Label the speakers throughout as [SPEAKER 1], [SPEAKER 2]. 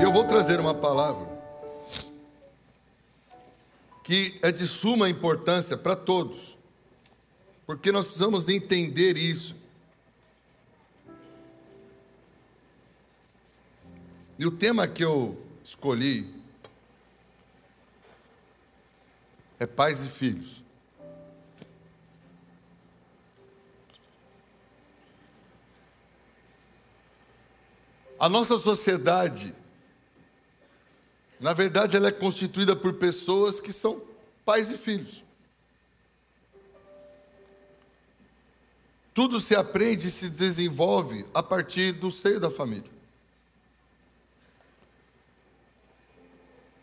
[SPEAKER 1] E eu vou trazer uma palavra que é de suma importância para todos, porque nós precisamos entender isso. E o tema que eu escolhi é pais e filhos. A nossa sociedade, na verdade, ela é constituída por pessoas que são pais e filhos. Tudo se aprende e se desenvolve a partir do seio da família.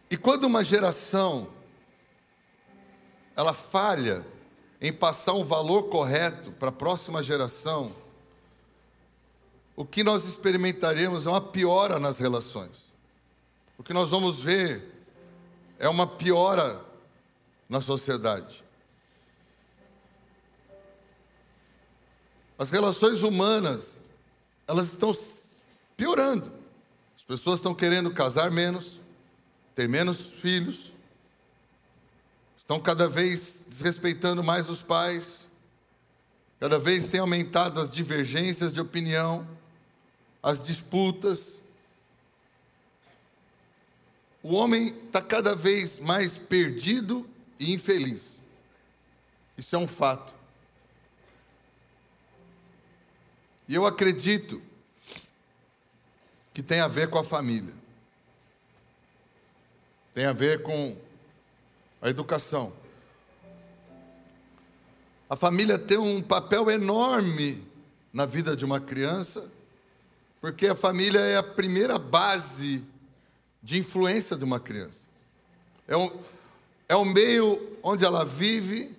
[SPEAKER 1] E quando uma geração ela falha em passar um valor correto para a próxima geração, o que nós experimentaremos é uma piora nas relações. O que nós vamos ver é uma piora na sociedade. As relações humanas, elas estão piorando. As pessoas estão querendo casar menos, ter menos filhos, estão cada vez desrespeitando mais os pais, cada vez tem aumentado as divergências de opinião, as disputas. O homem está cada vez mais perdido e infeliz. Isso é um fato. E eu acredito que tem a ver com a família tem a ver com a educação. A família tem um papel enorme na vida de uma criança, porque a família é a primeira base de influência de uma criança. É o, é o meio onde ela vive,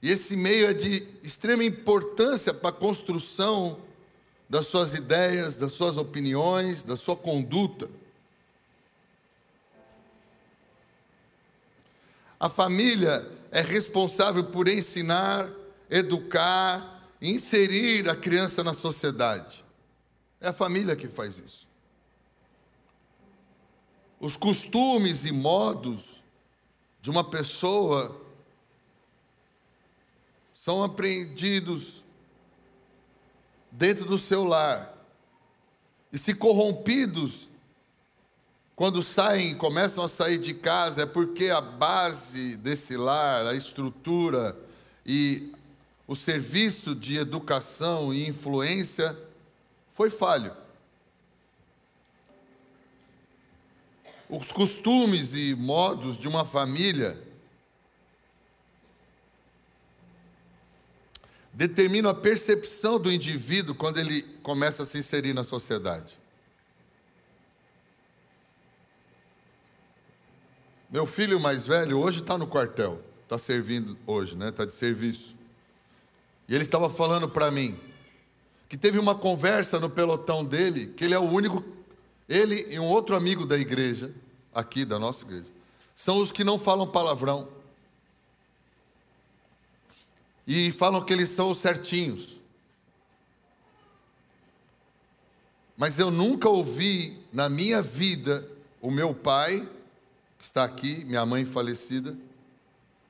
[SPEAKER 1] e esse meio é de extrema importância para a construção das suas ideias, das suas opiniões, da sua conduta. A família é responsável por ensinar, educar, inserir a criança na sociedade. É a família que faz isso. Os costumes e modos de uma pessoa são aprendidos dentro do seu lar. E se corrompidos quando saem, começam a sair de casa, é porque a base desse lar, a estrutura e o serviço de educação e influência foi falho. Os costumes e modos de uma família determinam a percepção do indivíduo quando ele começa a se inserir na sociedade. Meu filho mais velho hoje está no quartel, está servindo hoje, né? Está de serviço. E ele estava falando para mim que teve uma conversa no pelotão dele, que ele é o único, ele e um outro amigo da igreja, aqui da nossa igreja, são os que não falam palavrão. E falam que eles são os certinhos. Mas eu nunca ouvi na minha vida o meu pai está aqui, minha mãe falecida,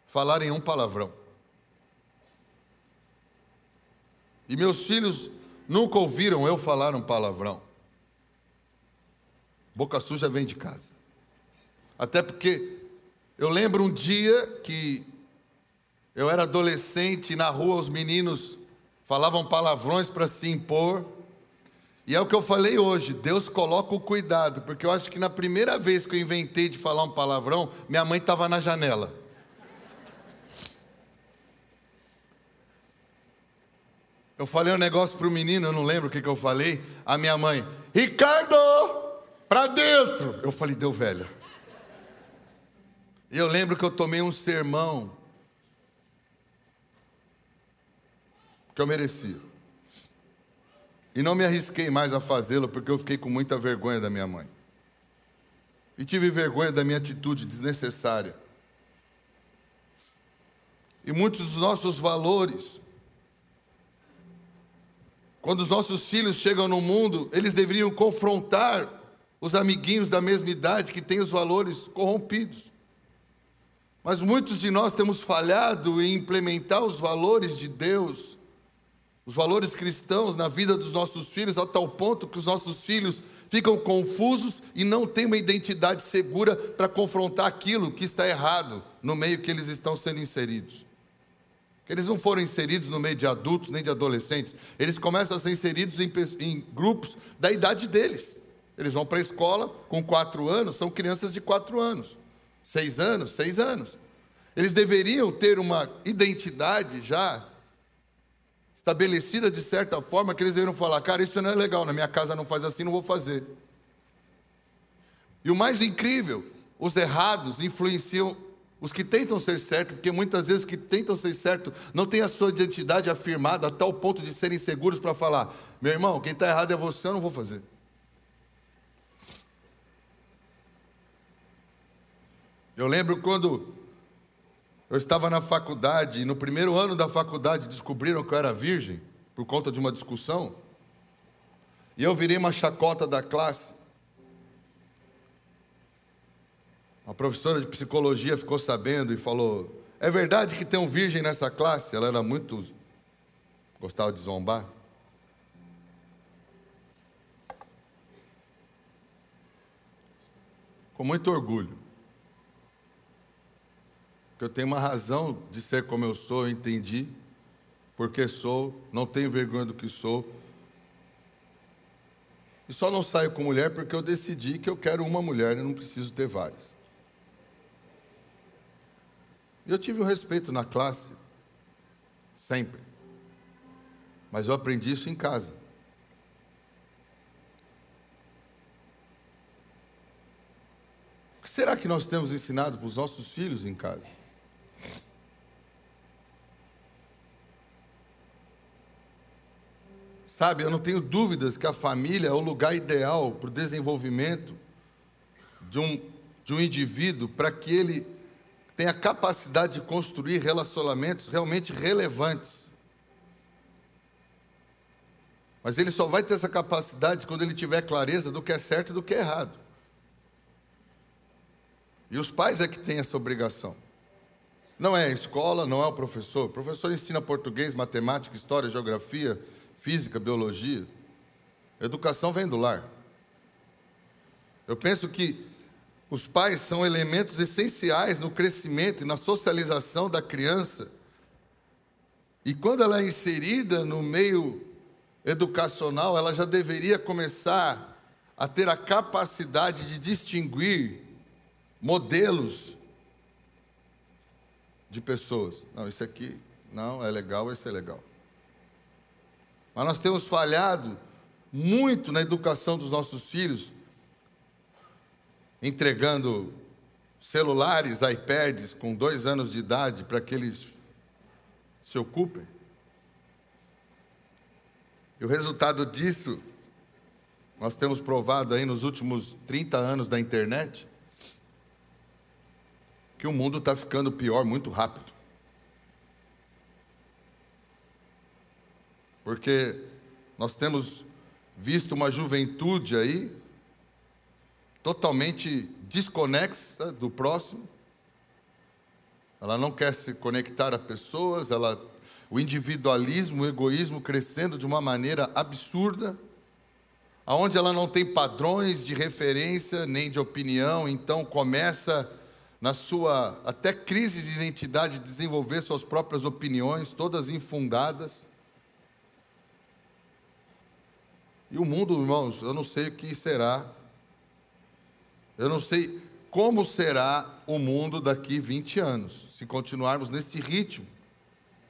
[SPEAKER 1] falarem um palavrão. E meus filhos nunca ouviram eu falar um palavrão. Boca suja vem de casa. Até porque eu lembro um dia que eu era adolescente na rua os meninos falavam palavrões para se impor. E é o que eu falei hoje, Deus coloca o cuidado, porque eu acho que na primeira vez que eu inventei de falar um palavrão, minha mãe estava na janela. Eu falei um negócio para o menino, eu não lembro o que, que eu falei. A minha mãe, Ricardo, para dentro. Eu falei, deu velha. E eu lembro que eu tomei um sermão que eu merecia. E não me arrisquei mais a fazê-lo porque eu fiquei com muita vergonha da minha mãe. E tive vergonha da minha atitude desnecessária. E muitos dos nossos valores, quando os nossos filhos chegam no mundo, eles deveriam confrontar os amiguinhos da mesma idade que têm os valores corrompidos. Mas muitos de nós temos falhado em implementar os valores de Deus, os valores cristãos na vida dos nossos filhos, a tal ponto que os nossos filhos ficam confusos e não têm uma identidade segura para confrontar aquilo que está errado no meio que eles estão sendo inseridos. Eles não foram inseridos no meio de adultos nem de adolescentes, eles começam a ser inseridos em, em grupos da idade deles. Eles vão para a escola com quatro anos, são crianças de quatro anos, seis anos, seis anos. Eles deveriam ter uma identidade já estabelecida de certa forma que eles deveriam falar, cara, isso não é legal, na minha casa não faz assim, não vou fazer. E o mais incrível, os errados influenciam os que tentam ser certos, porque muitas vezes os que tentam ser certos não têm a sua identidade afirmada a tal ponto de serem seguros para falar: meu irmão, quem está errado é você, eu não vou fazer. Eu lembro quando eu estava na faculdade, no primeiro ano da faculdade descobriram que eu era virgem, por conta de uma discussão, e eu virei uma chacota da classe. A professora de psicologia ficou sabendo e falou: É verdade que tem um virgem nessa classe? Ela era muito. gostava de zombar. Com muito orgulho que eu tenho uma razão de ser como eu sou, eu entendi, porque sou, não tenho vergonha do que sou. E só não saio com mulher porque eu decidi que eu quero uma mulher e não preciso ter várias. Eu tive um respeito na classe, sempre. Mas eu aprendi isso em casa. O que será que nós temos ensinado para os nossos filhos em casa? Sabe, eu não tenho dúvidas que a família é o lugar ideal para o desenvolvimento de um, de um indivíduo para que ele tenha capacidade de construir relacionamentos realmente relevantes. Mas ele só vai ter essa capacidade quando ele tiver clareza do que é certo e do que é errado. E os pais é que têm essa obrigação. Não é a escola, não é o professor. O professor ensina português, matemática, história, geografia, física, biologia. Educação vem do lar. Eu penso que os pais são elementos essenciais no crescimento e na socialização da criança. E quando ela é inserida no meio educacional, ela já deveria começar a ter a capacidade de distinguir modelos de pessoas. Não, isso aqui não é legal, esse é legal. Mas nós temos falhado muito na educação dos nossos filhos, entregando celulares, iPads com dois anos de idade para que eles se ocupem. E o resultado disso, nós temos provado aí nos últimos 30 anos da internet, que o mundo está ficando pior muito rápido. Porque nós temos visto uma juventude aí totalmente desconexa do próximo. Ela não quer se conectar a pessoas, ela o individualismo, o egoísmo crescendo de uma maneira absurda, aonde ela não tem padrões de referência nem de opinião, então começa na sua até crise de identidade desenvolver suas próprias opiniões, todas infundadas. E o mundo, irmãos, eu não sei o que será. Eu não sei como será o mundo daqui 20 anos, se continuarmos nesse ritmo,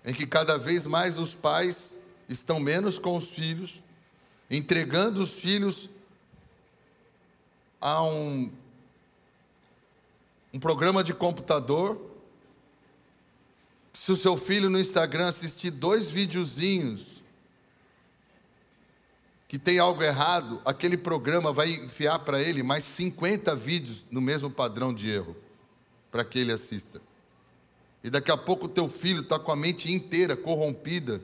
[SPEAKER 1] em que cada vez mais os pais estão menos com os filhos, entregando os filhos a um, um programa de computador. Se o seu filho no Instagram assistir dois videozinhos que tem algo errado, aquele programa vai enfiar para ele mais 50 vídeos no mesmo padrão de erro, para que ele assista. E daqui a pouco o teu filho está com a mente inteira corrompida,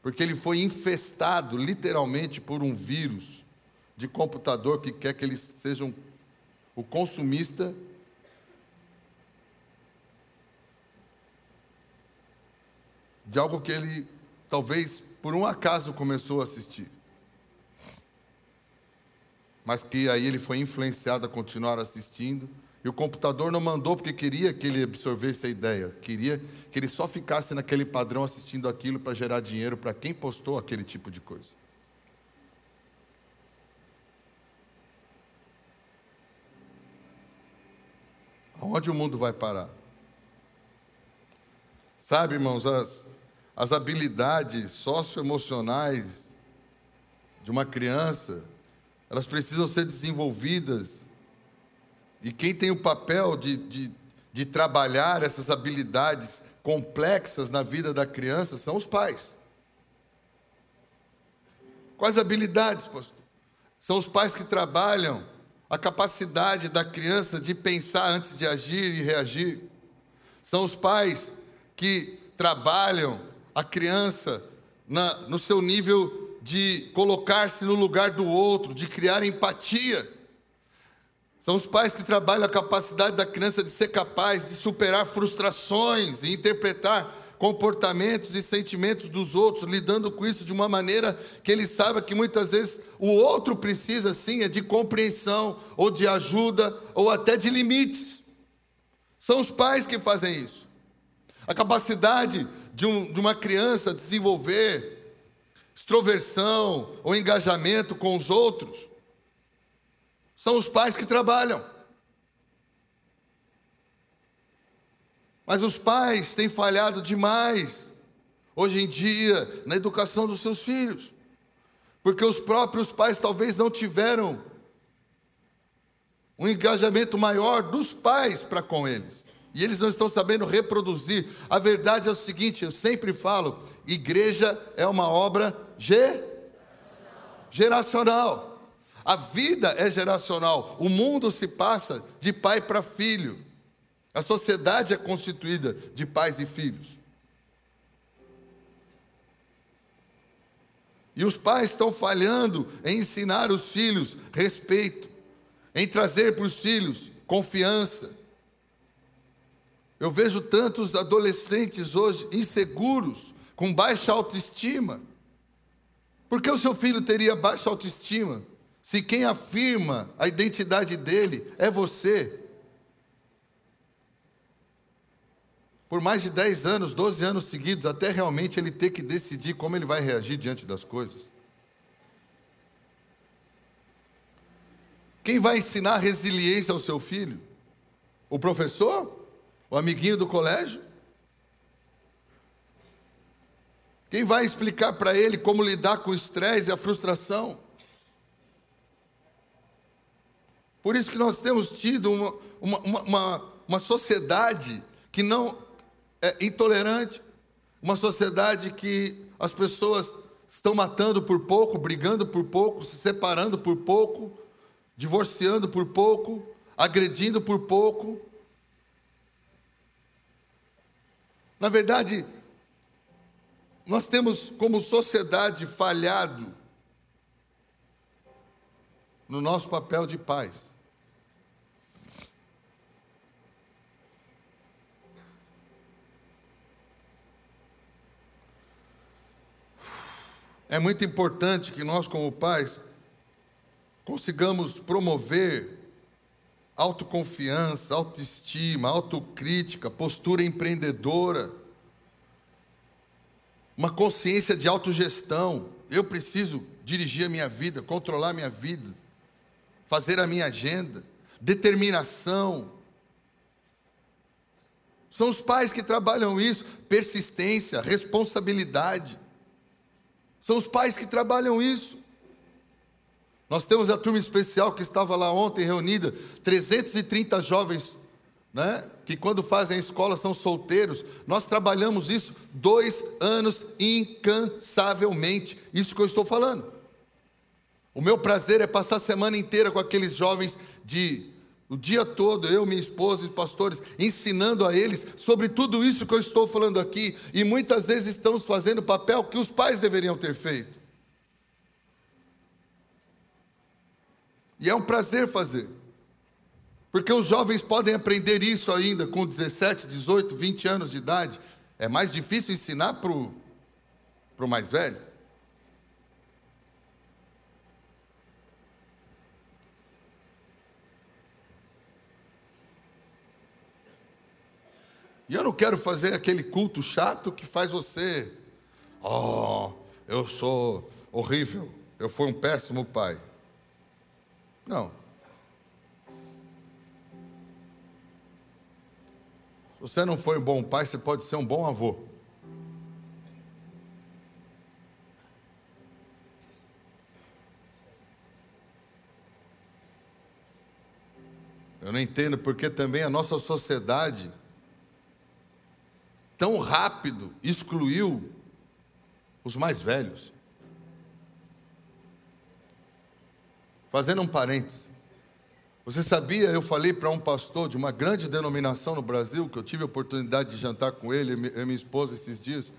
[SPEAKER 1] porque ele foi infestado literalmente por um vírus, de computador que quer que eles sejam o consumista de algo que ele talvez por um acaso começou a assistir. Mas que aí ele foi influenciado a continuar assistindo. E o computador não mandou porque queria que ele absorvesse a ideia, queria que ele só ficasse naquele padrão assistindo aquilo para gerar dinheiro para quem postou aquele tipo de coisa. Aonde o mundo vai parar? Sabe, irmãos, as, as habilidades socioemocionais de uma criança, elas precisam ser desenvolvidas. E quem tem o papel de, de, de trabalhar essas habilidades complexas na vida da criança são os pais. Quais habilidades, pastor? São os pais que trabalham a capacidade da criança de pensar antes de agir e reagir. São os pais que trabalham a criança na, no seu nível de colocar-se no lugar do outro, de criar empatia. São os pais que trabalham a capacidade da criança de ser capaz de superar frustrações e interpretar comportamentos e sentimentos dos outros, lidando com isso de uma maneira que ele saiba que muitas vezes o outro precisa sim é de compreensão ou de ajuda ou até de limites. São os pais que fazem isso. A capacidade de, um, de uma criança desenvolver extroversão ou engajamento com os outros, são os pais que trabalham. Mas os pais têm falhado demais hoje em dia na educação dos seus filhos, porque os próprios pais talvez não tiveram um engajamento maior dos pais para com eles. E eles não estão sabendo reproduzir. A verdade é o seguinte: eu sempre falo, igreja é uma obra ge geracional. A vida é geracional. O mundo se passa de pai para filho. A sociedade é constituída de pais e filhos. E os pais estão falhando em ensinar os filhos respeito, em trazer para os filhos confiança, eu vejo tantos adolescentes hoje inseguros, com baixa autoestima. Por que o seu filho teria baixa autoestima se quem afirma a identidade dele é você? Por mais de 10 anos, 12 anos seguidos, até realmente ele ter que decidir como ele vai reagir diante das coisas. Quem vai ensinar resiliência ao seu filho? O professor? O amiguinho do colégio? Quem vai explicar para ele como lidar com o estresse e a frustração? Por isso que nós temos tido uma, uma, uma, uma sociedade que não é intolerante, uma sociedade que as pessoas estão matando por pouco, brigando por pouco, se separando por pouco, divorciando por pouco, agredindo por pouco. Na verdade, nós temos como sociedade falhado no nosso papel de pais. É muito importante que nós, como pais, consigamos promover autoconfiança, autoestima, autocrítica, postura empreendedora, uma consciência de autogestão. Eu preciso dirigir a minha vida, controlar a minha vida, fazer a minha agenda, determinação. São os pais que trabalham isso, persistência, responsabilidade. São os pais que trabalham isso. Nós temos a turma especial que estava lá ontem reunida, 330 jovens, né? Que quando fazem a escola são solteiros. Nós trabalhamos isso dois anos incansavelmente. Isso que eu estou falando. O meu prazer é passar a semana inteira com aqueles jovens de o dia todo, eu, minha esposa e os pastores, ensinando a eles sobre tudo isso que eu estou falando aqui, e muitas vezes estamos fazendo o papel que os pais deveriam ter feito. E é um prazer fazer. Porque os jovens podem aprender isso ainda com 17, 18, 20 anos de idade. É mais difícil ensinar para o mais velho. E eu não quero fazer aquele culto chato que faz você, oh, eu sou horrível, eu fui um péssimo pai. Não. Você não foi um bom pai, você pode ser um bom avô. Eu não entendo porque também a nossa sociedade tão rápido excluiu os mais velhos. Fazendo um parêntese. Você sabia, eu falei para um pastor de uma grande denominação no Brasil, que eu tive a oportunidade de jantar com ele e minha esposa esses dias.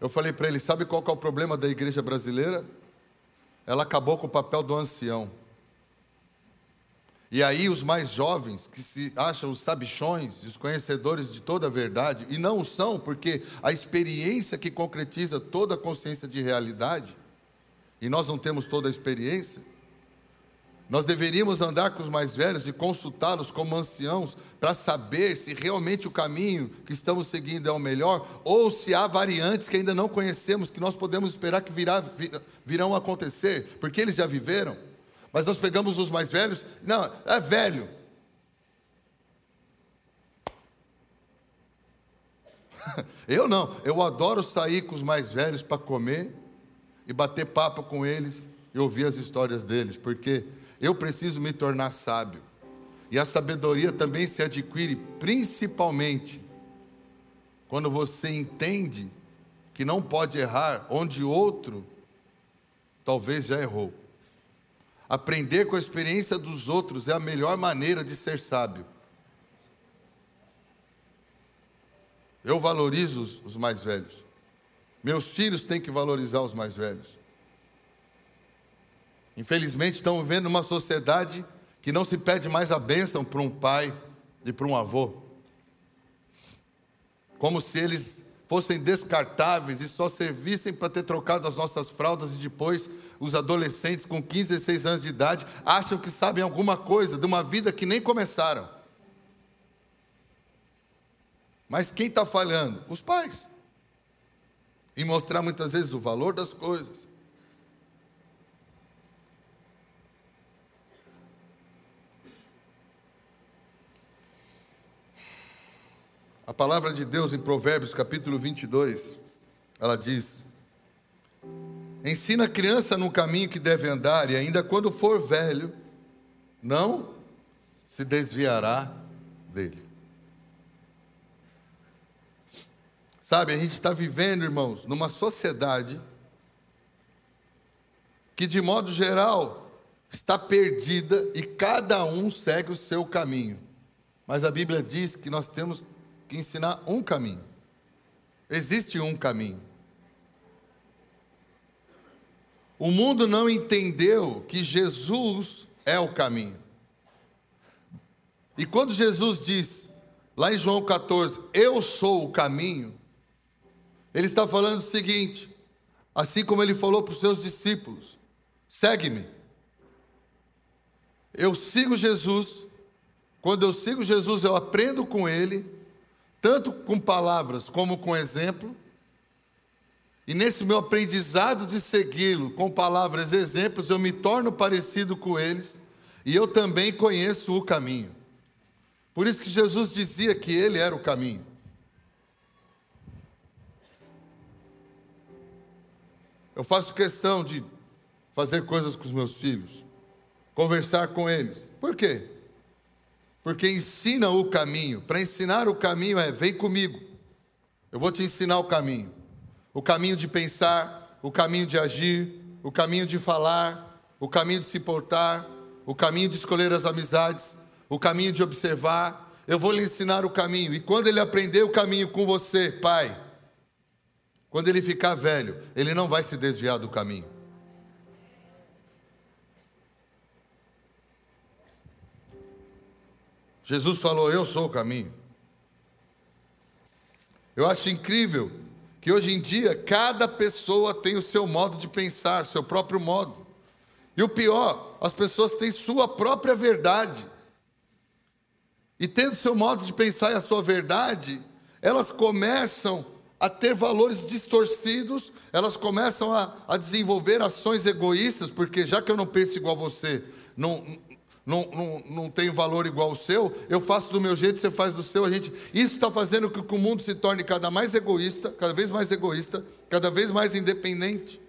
[SPEAKER 1] Eu falei para ele: sabe qual é o problema da igreja brasileira? Ela acabou com o papel do ancião. E aí os mais jovens, que se acham os sabichões, os conhecedores de toda a verdade, e não são, porque a experiência que concretiza toda a consciência de realidade, e nós não temos toda a experiência, nós deveríamos andar com os mais velhos e consultá-los como anciãos para saber se realmente o caminho que estamos seguindo é o melhor ou se há variantes que ainda não conhecemos que nós podemos esperar que virá, virão acontecer, porque eles já viveram. Mas nós pegamos os mais velhos, não, é velho. Eu não, eu adoro sair com os mais velhos para comer e bater papo com eles e ouvir as histórias deles, porque eu preciso me tornar sábio. E a sabedoria também se adquire principalmente quando você entende que não pode errar onde outro talvez já errou. Aprender com a experiência dos outros é a melhor maneira de ser sábio. Eu valorizo os, mais velhos. Meus filhos têm que valorizar os mais velhos. Infelizmente, estamos vivendo uma sociedade que não se pede mais a bênção para um pai e para um avô. Como se eles fossem descartáveis e só servissem para ter trocado as nossas fraldas e depois os adolescentes com 15, 16 anos de idade acham que sabem alguma coisa de uma vida que nem começaram. Mas quem está falhando? Os pais. Em mostrar muitas vezes o valor das coisas. A palavra de Deus em Provérbios, capítulo 22, ela diz: Ensina a criança no caminho que deve andar, e ainda quando for velho, não se desviará dele. Sabe, a gente está vivendo, irmãos, numa sociedade que, de modo geral, está perdida e cada um segue o seu caminho. Mas a Bíblia diz que nós temos que ensinar um caminho. Existe um caminho. O mundo não entendeu que Jesus é o caminho. E quando Jesus diz, lá em João 14, eu sou o caminho, ele está falando o seguinte, assim como ele falou para os seus discípulos: segue-me. Eu sigo Jesus, quando eu sigo Jesus, eu aprendo com ele, tanto com palavras como com exemplo. E nesse meu aprendizado de segui-lo com palavras e exemplos, eu me torno parecido com eles e eu também conheço o caminho. Por isso que Jesus dizia que ele era o caminho. Eu faço questão de fazer coisas com os meus filhos, conversar com eles. Por quê? Porque ensina o caminho. Para ensinar o caminho é: vem comigo, eu vou te ensinar o caminho. O caminho de pensar, o caminho de agir, o caminho de falar, o caminho de se portar, o caminho de escolher as amizades, o caminho de observar. Eu vou lhe ensinar o caminho. E quando ele aprender o caminho com você, pai, quando ele ficar velho, ele não vai se desviar do caminho. Jesus falou: Eu sou o caminho. Eu acho incrível que hoje em dia cada pessoa tem o seu modo de pensar, seu próprio modo. E o pior, as pessoas têm sua própria verdade. E tendo seu modo de pensar e a sua verdade, elas começam a ter valores distorcidos, elas começam a, a desenvolver ações egoístas, porque já que eu não penso igual a você, não, não, não, não tenho valor igual ao seu, eu faço do meu jeito, você faz do seu, a gente. Isso está fazendo com que o mundo se torne cada mais egoísta, cada vez mais egoísta, cada vez mais independente.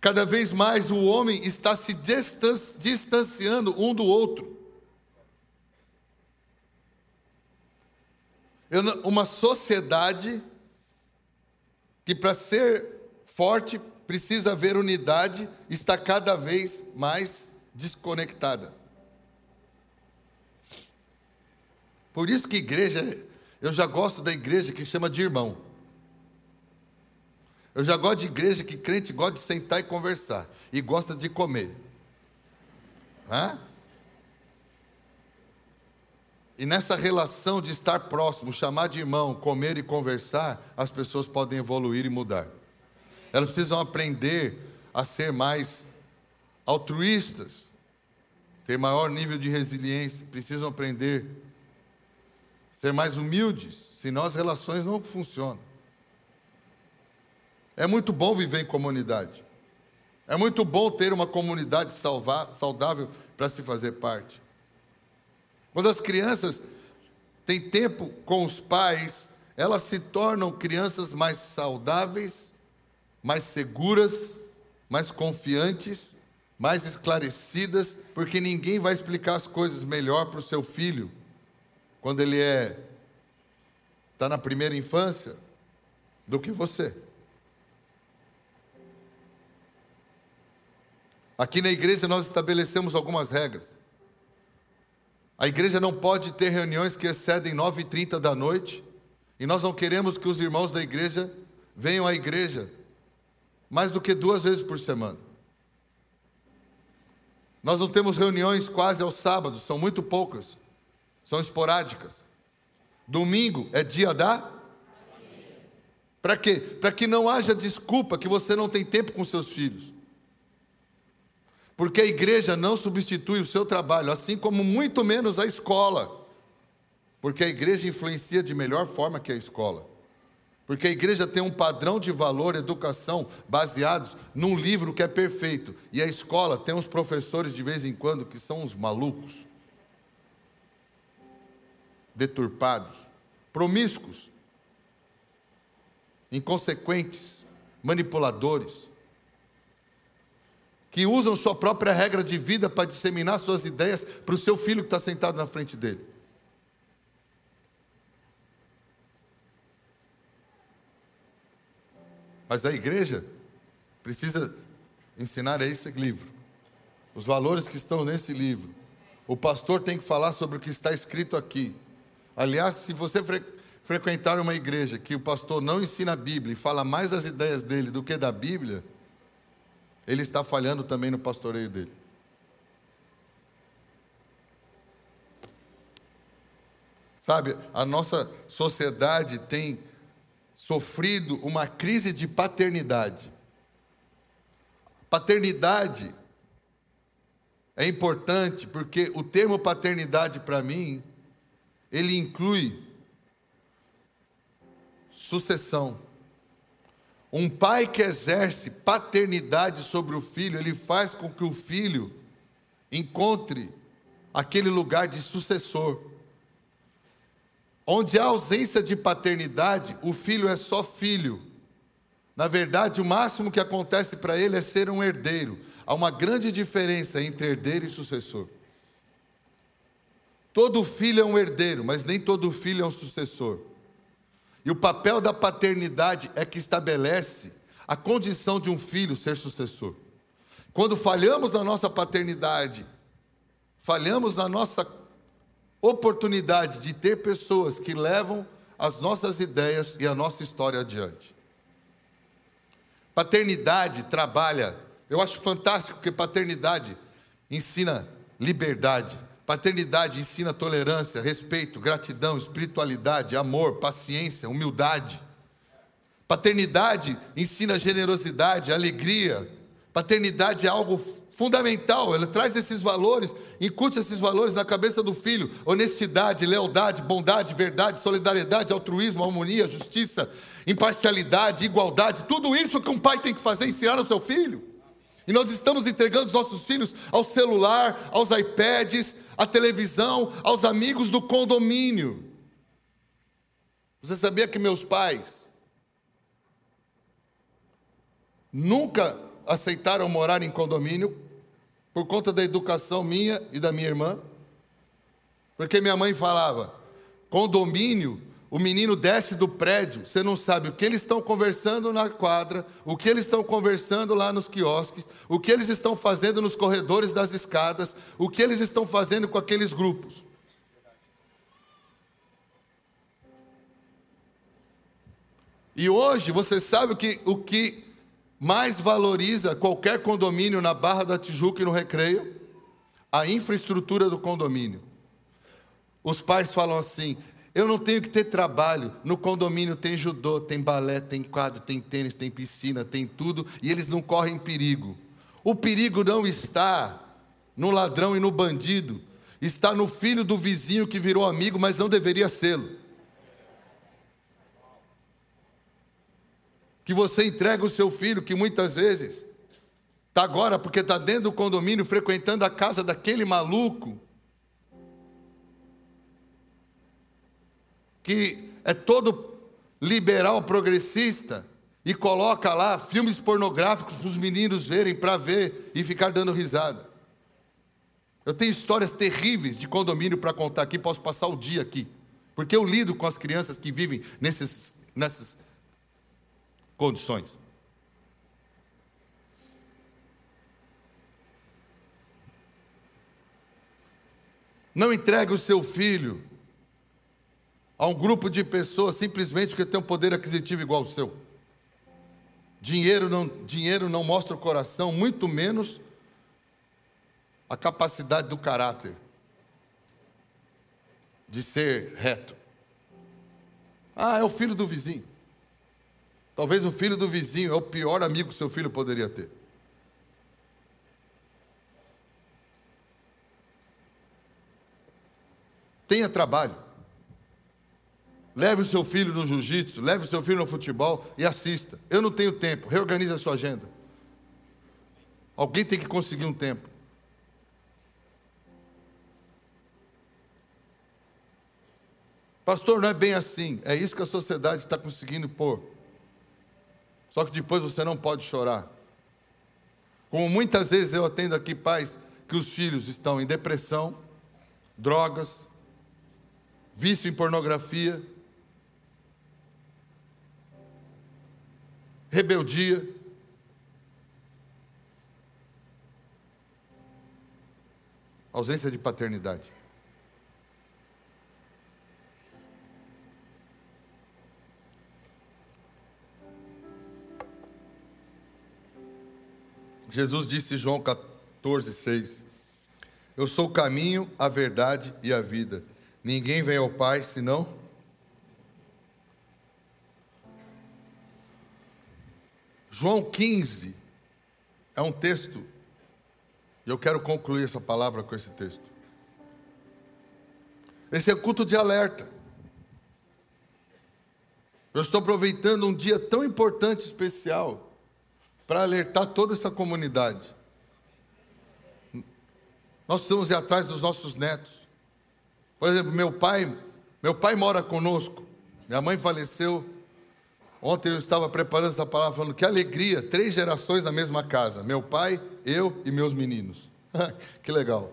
[SPEAKER 1] Cada vez mais o homem está se distanciando um do outro. Uma sociedade que, para ser forte, precisa haver unidade, está cada vez mais desconectada. Por isso que igreja, eu já gosto da igreja que chama de irmão. Eu já gosto de igreja que crente gosta de sentar e conversar e gosta de comer. Hã? E nessa relação de estar próximo, chamar de irmão, comer e conversar, as pessoas podem evoluir e mudar. Elas precisam aprender a ser mais altruístas, ter maior nível de resiliência, precisam aprender ser mais humildes, senão as relações não funcionam. É muito bom viver em comunidade. É muito bom ter uma comunidade saudável para se fazer parte. Quando as crianças têm tempo com os pais, elas se tornam crianças mais saudáveis, mais seguras, mais confiantes, mais esclarecidas, porque ninguém vai explicar as coisas melhor para o seu filho quando ele é está na primeira infância do que você. Aqui na igreja nós estabelecemos algumas regras. A igreja não pode ter reuniões que excedem 9h30 da noite, e nós não queremos que os irmãos da igreja venham à igreja mais do que duas vezes por semana. Nós não temos reuniões quase aos sábados, são muito poucas, são esporádicas. Domingo é dia da? Para quê? Para que não haja desculpa que você não tem tempo com seus filhos. Porque a igreja não substitui o seu trabalho, assim como muito menos a escola. Porque a igreja influencia de melhor forma que a escola. Porque a igreja tem um padrão de valor, educação, baseados num livro que é perfeito. E a escola tem uns professores de vez em quando que são uns malucos, deturpados, promíscuos, inconsequentes, manipuladores que usam sua própria regra de vida para disseminar suas ideias para o seu filho que está sentado na frente dele. Mas a igreja precisa ensinar esse livro, os valores que estão nesse livro. O pastor tem que falar sobre o que está escrito aqui. Aliás, se você fre frequentar uma igreja que o pastor não ensina a Bíblia e fala mais das ideias dele do que da Bíblia, ele está falhando também no pastoreio dele. Sabe, a nossa sociedade tem sofrido uma crise de paternidade. Paternidade é importante porque o termo paternidade para mim, ele inclui sucessão. Um pai que exerce paternidade sobre o filho, ele faz com que o filho encontre aquele lugar de sucessor. Onde há ausência de paternidade, o filho é só filho. Na verdade, o máximo que acontece para ele é ser um herdeiro. Há uma grande diferença entre herdeiro e sucessor. Todo filho é um herdeiro, mas nem todo filho é um sucessor. E o papel da paternidade é que estabelece a condição de um filho ser sucessor. Quando falhamos na nossa paternidade, falhamos na nossa oportunidade de ter pessoas que levam as nossas ideias e a nossa história adiante. Paternidade trabalha, eu acho fantástico que paternidade ensina liberdade. Paternidade ensina tolerância, respeito, gratidão, espiritualidade, amor, paciência, humildade. Paternidade ensina generosidade, alegria. Paternidade é algo fundamental, ela traz esses valores, incute esses valores na cabeça do filho: honestidade, lealdade, bondade, verdade, solidariedade, altruísmo, harmonia, justiça, imparcialidade, igualdade. Tudo isso que um pai tem que fazer, ensinar ao seu filho. E nós estamos entregando os nossos filhos ao celular, aos iPads, à televisão, aos amigos do condomínio. Você sabia que meus pais nunca aceitaram morar em condomínio por conta da educação minha e da minha irmã? Porque minha mãe falava: condomínio o menino desce do prédio, você não sabe o que eles estão conversando na quadra, o que eles estão conversando lá nos quiosques, o que eles estão fazendo nos corredores das escadas, o que eles estão fazendo com aqueles grupos. E hoje você sabe que, o que mais valoriza qualquer condomínio na Barra da Tijuca e no Recreio? A infraestrutura do condomínio. Os pais falam assim: eu não tenho que ter trabalho. No condomínio tem judô, tem balé, tem quadro, tem tênis, tem piscina, tem tudo, e eles não correm perigo. O perigo não está no ladrão e no bandido, está no filho do vizinho que virou amigo, mas não deveria sê-lo. Que você entrega o seu filho, que muitas vezes está agora porque está dentro do condomínio, frequentando a casa daquele maluco que é todo liberal progressista e coloca lá filmes pornográficos para os meninos verem para ver e ficar dando risada. Eu tenho histórias terríveis de condomínio para contar aqui, posso passar o dia aqui, porque eu lido com as crianças que vivem nesses, nessas condições. Não entregue o seu filho a um grupo de pessoas simplesmente porque tem um poder aquisitivo igual ao seu. Dinheiro não, dinheiro não mostra o coração, muito menos a capacidade do caráter de ser reto. Ah, é o filho do vizinho. Talvez o filho do vizinho é o pior amigo que seu filho poderia ter. Tenha trabalho. Leve o seu filho no jiu-jitsu, leve o seu filho no futebol e assista. Eu não tenho tempo, reorganize a sua agenda. Alguém tem que conseguir um tempo. Pastor, não é bem assim. É isso que a sociedade está conseguindo pôr. Só que depois você não pode chorar. Como muitas vezes eu atendo aqui pais que os filhos estão em depressão, drogas, vício em pornografia, rebeldia. Ausência de paternidade. Jesus disse em João 14, 6: Eu sou o caminho, a verdade e a vida. Ninguém vem ao Pai senão João 15 é um texto, e eu quero concluir essa palavra com esse texto. Esse é culto de alerta. Eu estou aproveitando um dia tão importante, especial, para alertar toda essa comunidade. Nós precisamos ir atrás dos nossos netos. Por exemplo, meu pai, meu pai mora conosco. Minha mãe faleceu Ontem eu estava preparando essa palavra falando que alegria, três gerações na mesma casa: meu pai, eu e meus meninos. que legal.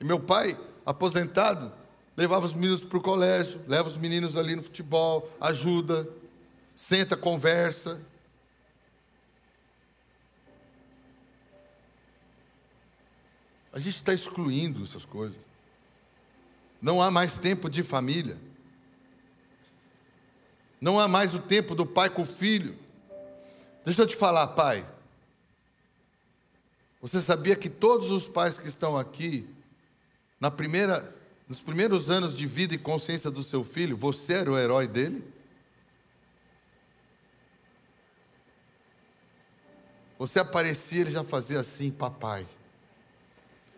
[SPEAKER 1] E meu pai, aposentado, levava os meninos para o colégio, leva os meninos ali no futebol, ajuda, senta, conversa. A gente está excluindo essas coisas. Não há mais tempo de família. Não há mais o tempo do pai com o filho. Deixa eu te falar, pai. Você sabia que todos os pais que estão aqui na primeira, nos primeiros anos de vida e consciência do seu filho, você era o herói dele? Você aparecia, ele já fazia assim, papai.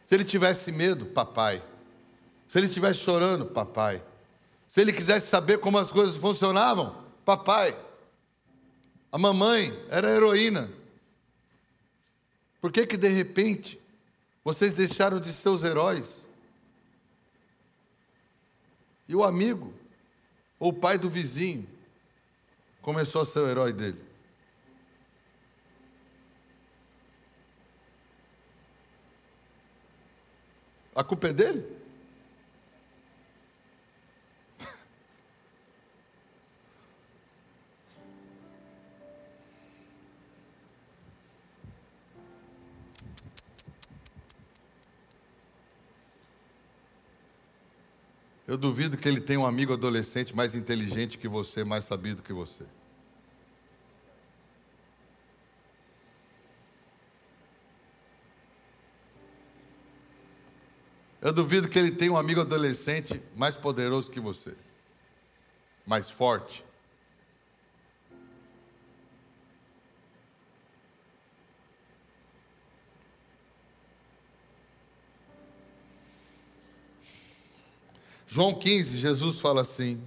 [SPEAKER 1] Se ele tivesse medo, papai. Se ele estivesse chorando, papai. Se ele quisesse saber como as coisas funcionavam, papai. A mamãe era heroína. Por que que de repente vocês deixaram de ser os heróis? E o amigo, ou o pai do vizinho, começou a ser o herói dele. A culpa é dele? Eu duvido que ele tenha um amigo adolescente mais inteligente que você, mais sabido que você. Eu duvido que ele tenha um amigo adolescente mais poderoso que você, mais forte. João 15, Jesus fala assim.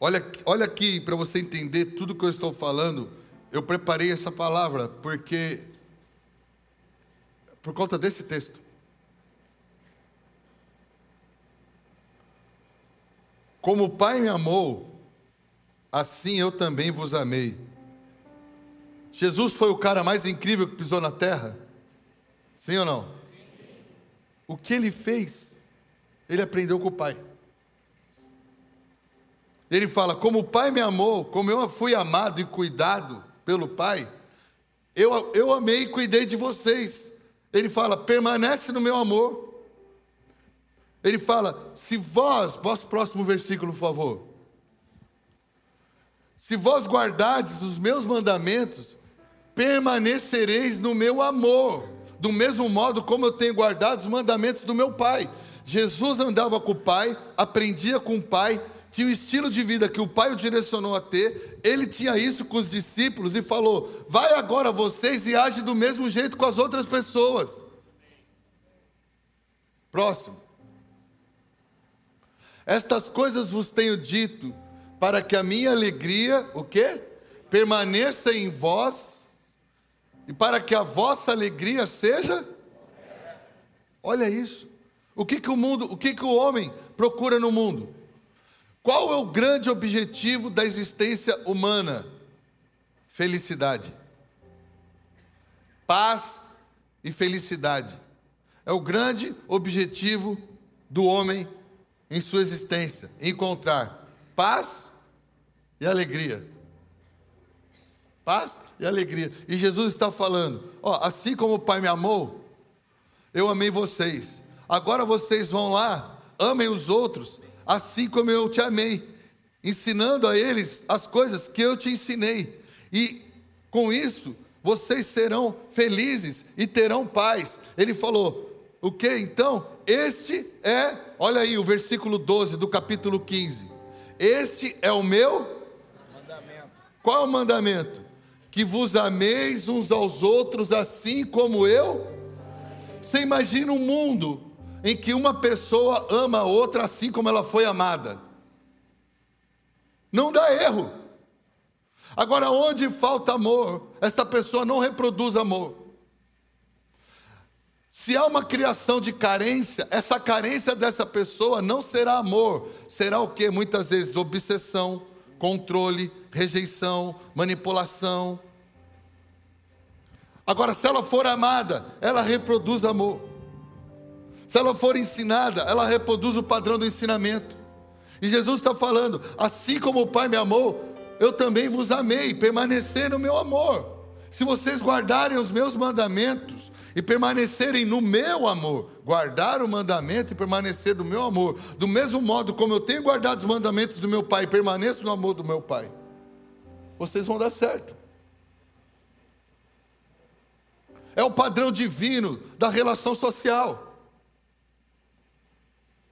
[SPEAKER 1] Olha, olha aqui, para você entender tudo que eu estou falando, eu preparei essa palavra porque. por conta desse texto. Como o Pai me amou, assim eu também vos amei. Jesus foi o cara mais incrível que pisou na terra? Sim ou não? Sim. O que ele fez? Ele aprendeu com o pai. Ele fala: Como o pai me amou, como eu fui amado e cuidado pelo pai, eu, eu amei e cuidei de vocês. Ele fala: Permanece no meu amor. Ele fala: Se vós, vosso próximo versículo, por favor. Se vós guardardes os meus mandamentos, permanecereis no meu amor, do mesmo modo como eu tenho guardado os mandamentos do meu Pai. Jesus andava com o Pai, aprendia com o Pai, tinha o estilo de vida que o Pai o direcionou a ter, ele tinha isso com os discípulos e falou: Vai agora vocês e age do mesmo jeito com as outras pessoas. Próximo. Estas coisas vos tenho dito, para que a minha alegria, o quê? Permaneça em vós, e para que a vossa alegria seja. Olha isso. O que, que o mundo, o que, que o homem procura no mundo? Qual é o grande objetivo da existência humana? Felicidade. Paz e felicidade. É o grande objetivo do homem em sua existência: encontrar paz e alegria. Paz e alegria. E Jesus está falando: ó, assim como o Pai me amou, eu amei vocês. Agora vocês vão lá, amem os outros, assim como eu te amei, ensinando a eles as coisas que eu te ensinei. E com isso, vocês serão felizes e terão paz. Ele falou: o que então? Este é, olha aí o versículo 12 do capítulo 15. Este é o meu mandamento. Qual o mandamento? Que vos ameis uns aos outros assim como eu. Você imagina um mundo em que uma pessoa ama a outra assim como ela foi amada. Não dá erro. Agora, onde falta amor, essa pessoa não reproduz amor. Se há uma criação de carência, essa carência dessa pessoa não será amor, será o que? Muitas vezes obsessão, controle, rejeição, manipulação. Agora, se ela for amada, ela reproduz amor. Se ela for ensinada, ela reproduz o padrão do ensinamento. E Jesus está falando: assim como o Pai me amou, eu também vos amei, permanecer no meu amor. Se vocês guardarem os meus mandamentos e permanecerem no meu amor, guardar o mandamento e permanecer no meu amor, do mesmo modo como eu tenho guardado os mandamentos do meu Pai e permaneço no amor do meu Pai, vocês vão dar certo. É o padrão divino da relação social.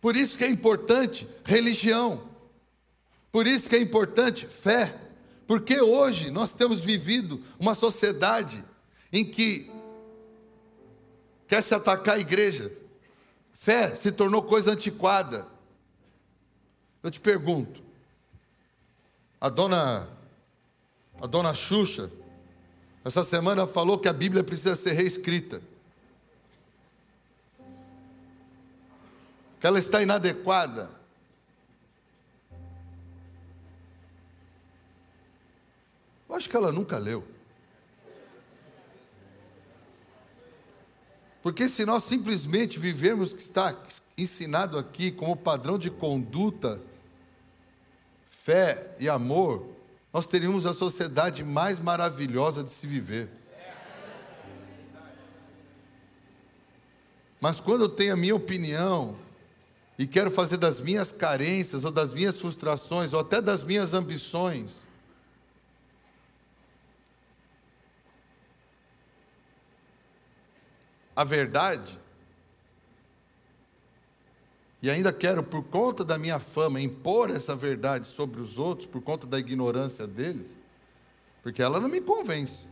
[SPEAKER 1] Por isso que é importante religião. Por isso que é importante fé. Porque hoje nós temos vivido uma sociedade em que quer se atacar a igreja. Fé se tornou coisa antiquada. Eu te pergunto, a dona a dona Xuxa essa semana falou que a Bíblia precisa ser reescrita. Que ela está inadequada. Eu acho que ela nunca leu. Porque se nós simplesmente vivemos o que está ensinado aqui como padrão de conduta, fé e amor, nós teríamos a sociedade mais maravilhosa de se viver. Mas quando eu tenho a minha opinião e quero fazer das minhas carências ou das minhas frustrações ou até das minhas ambições a verdade, e ainda quero, por conta da minha fama, impor essa verdade sobre os outros, por conta da ignorância deles, porque ela não me convence.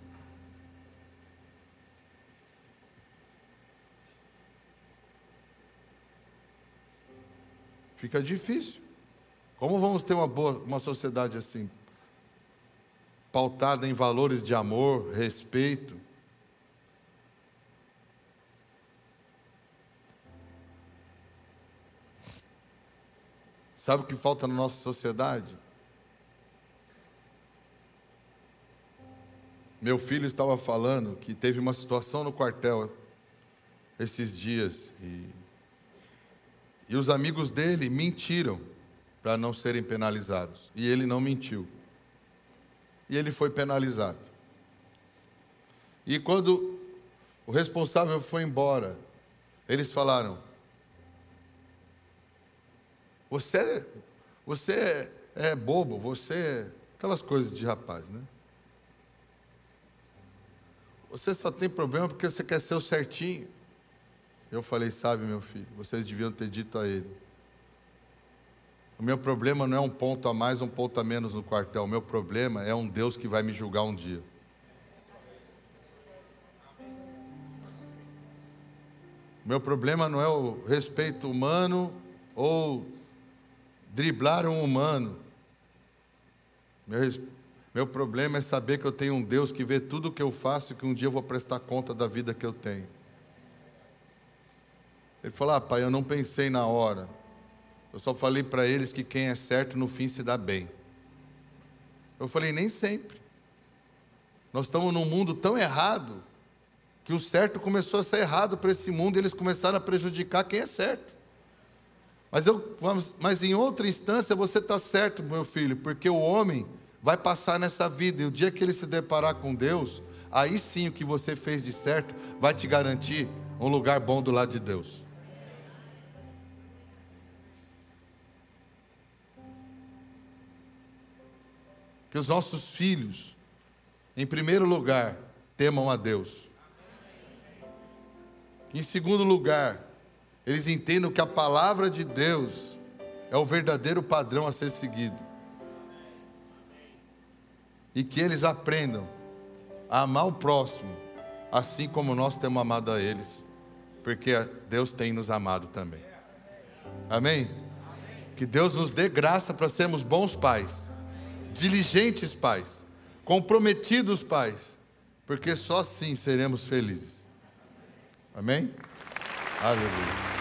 [SPEAKER 1] Fica difícil. Como vamos ter uma boa uma sociedade assim, pautada em valores de amor, respeito, Sabe o que falta na nossa sociedade? Meu filho estava falando que teve uma situação no quartel esses dias e, e os amigos dele mentiram para não serem penalizados e ele não mentiu. E ele foi penalizado. E quando o responsável foi embora, eles falaram: você, você é bobo, você. Aquelas coisas de rapaz, né? Você só tem problema porque você quer ser o certinho. Eu falei, sabe, meu filho, vocês deviam ter dito a ele. O meu problema não é um ponto a mais, um ponto a menos no quartel. O meu problema é um Deus que vai me julgar um dia. O meu problema não é o respeito humano ou driblar um humano. Meu, meu problema é saber que eu tenho um Deus que vê tudo o que eu faço e que um dia eu vou prestar conta da vida que eu tenho. Ele falou: Ah, pai, eu não pensei na hora. Eu só falei para eles que quem é certo no fim se dá bem. Eu falei: Nem sempre. Nós estamos num mundo tão errado que o certo começou a ser errado para esse mundo e eles começaram a prejudicar quem é certo. Mas, eu, mas em outra instância você está certo, meu filho, porque o homem vai passar nessa vida e o dia que ele se deparar com Deus, aí sim o que você fez de certo vai te garantir um lugar bom do lado de Deus. Que os nossos filhos, em primeiro lugar, temam a Deus. Em segundo lugar, eles entendam que a palavra de Deus é o verdadeiro padrão a ser seguido. E que eles aprendam a amar o próximo, assim como nós temos amado a eles, porque Deus tem nos amado também. Amém? Que Deus nos dê graça para sermos bons pais, diligentes pais, comprometidos pais, porque só assim seremos felizes. Amém? Aleluia.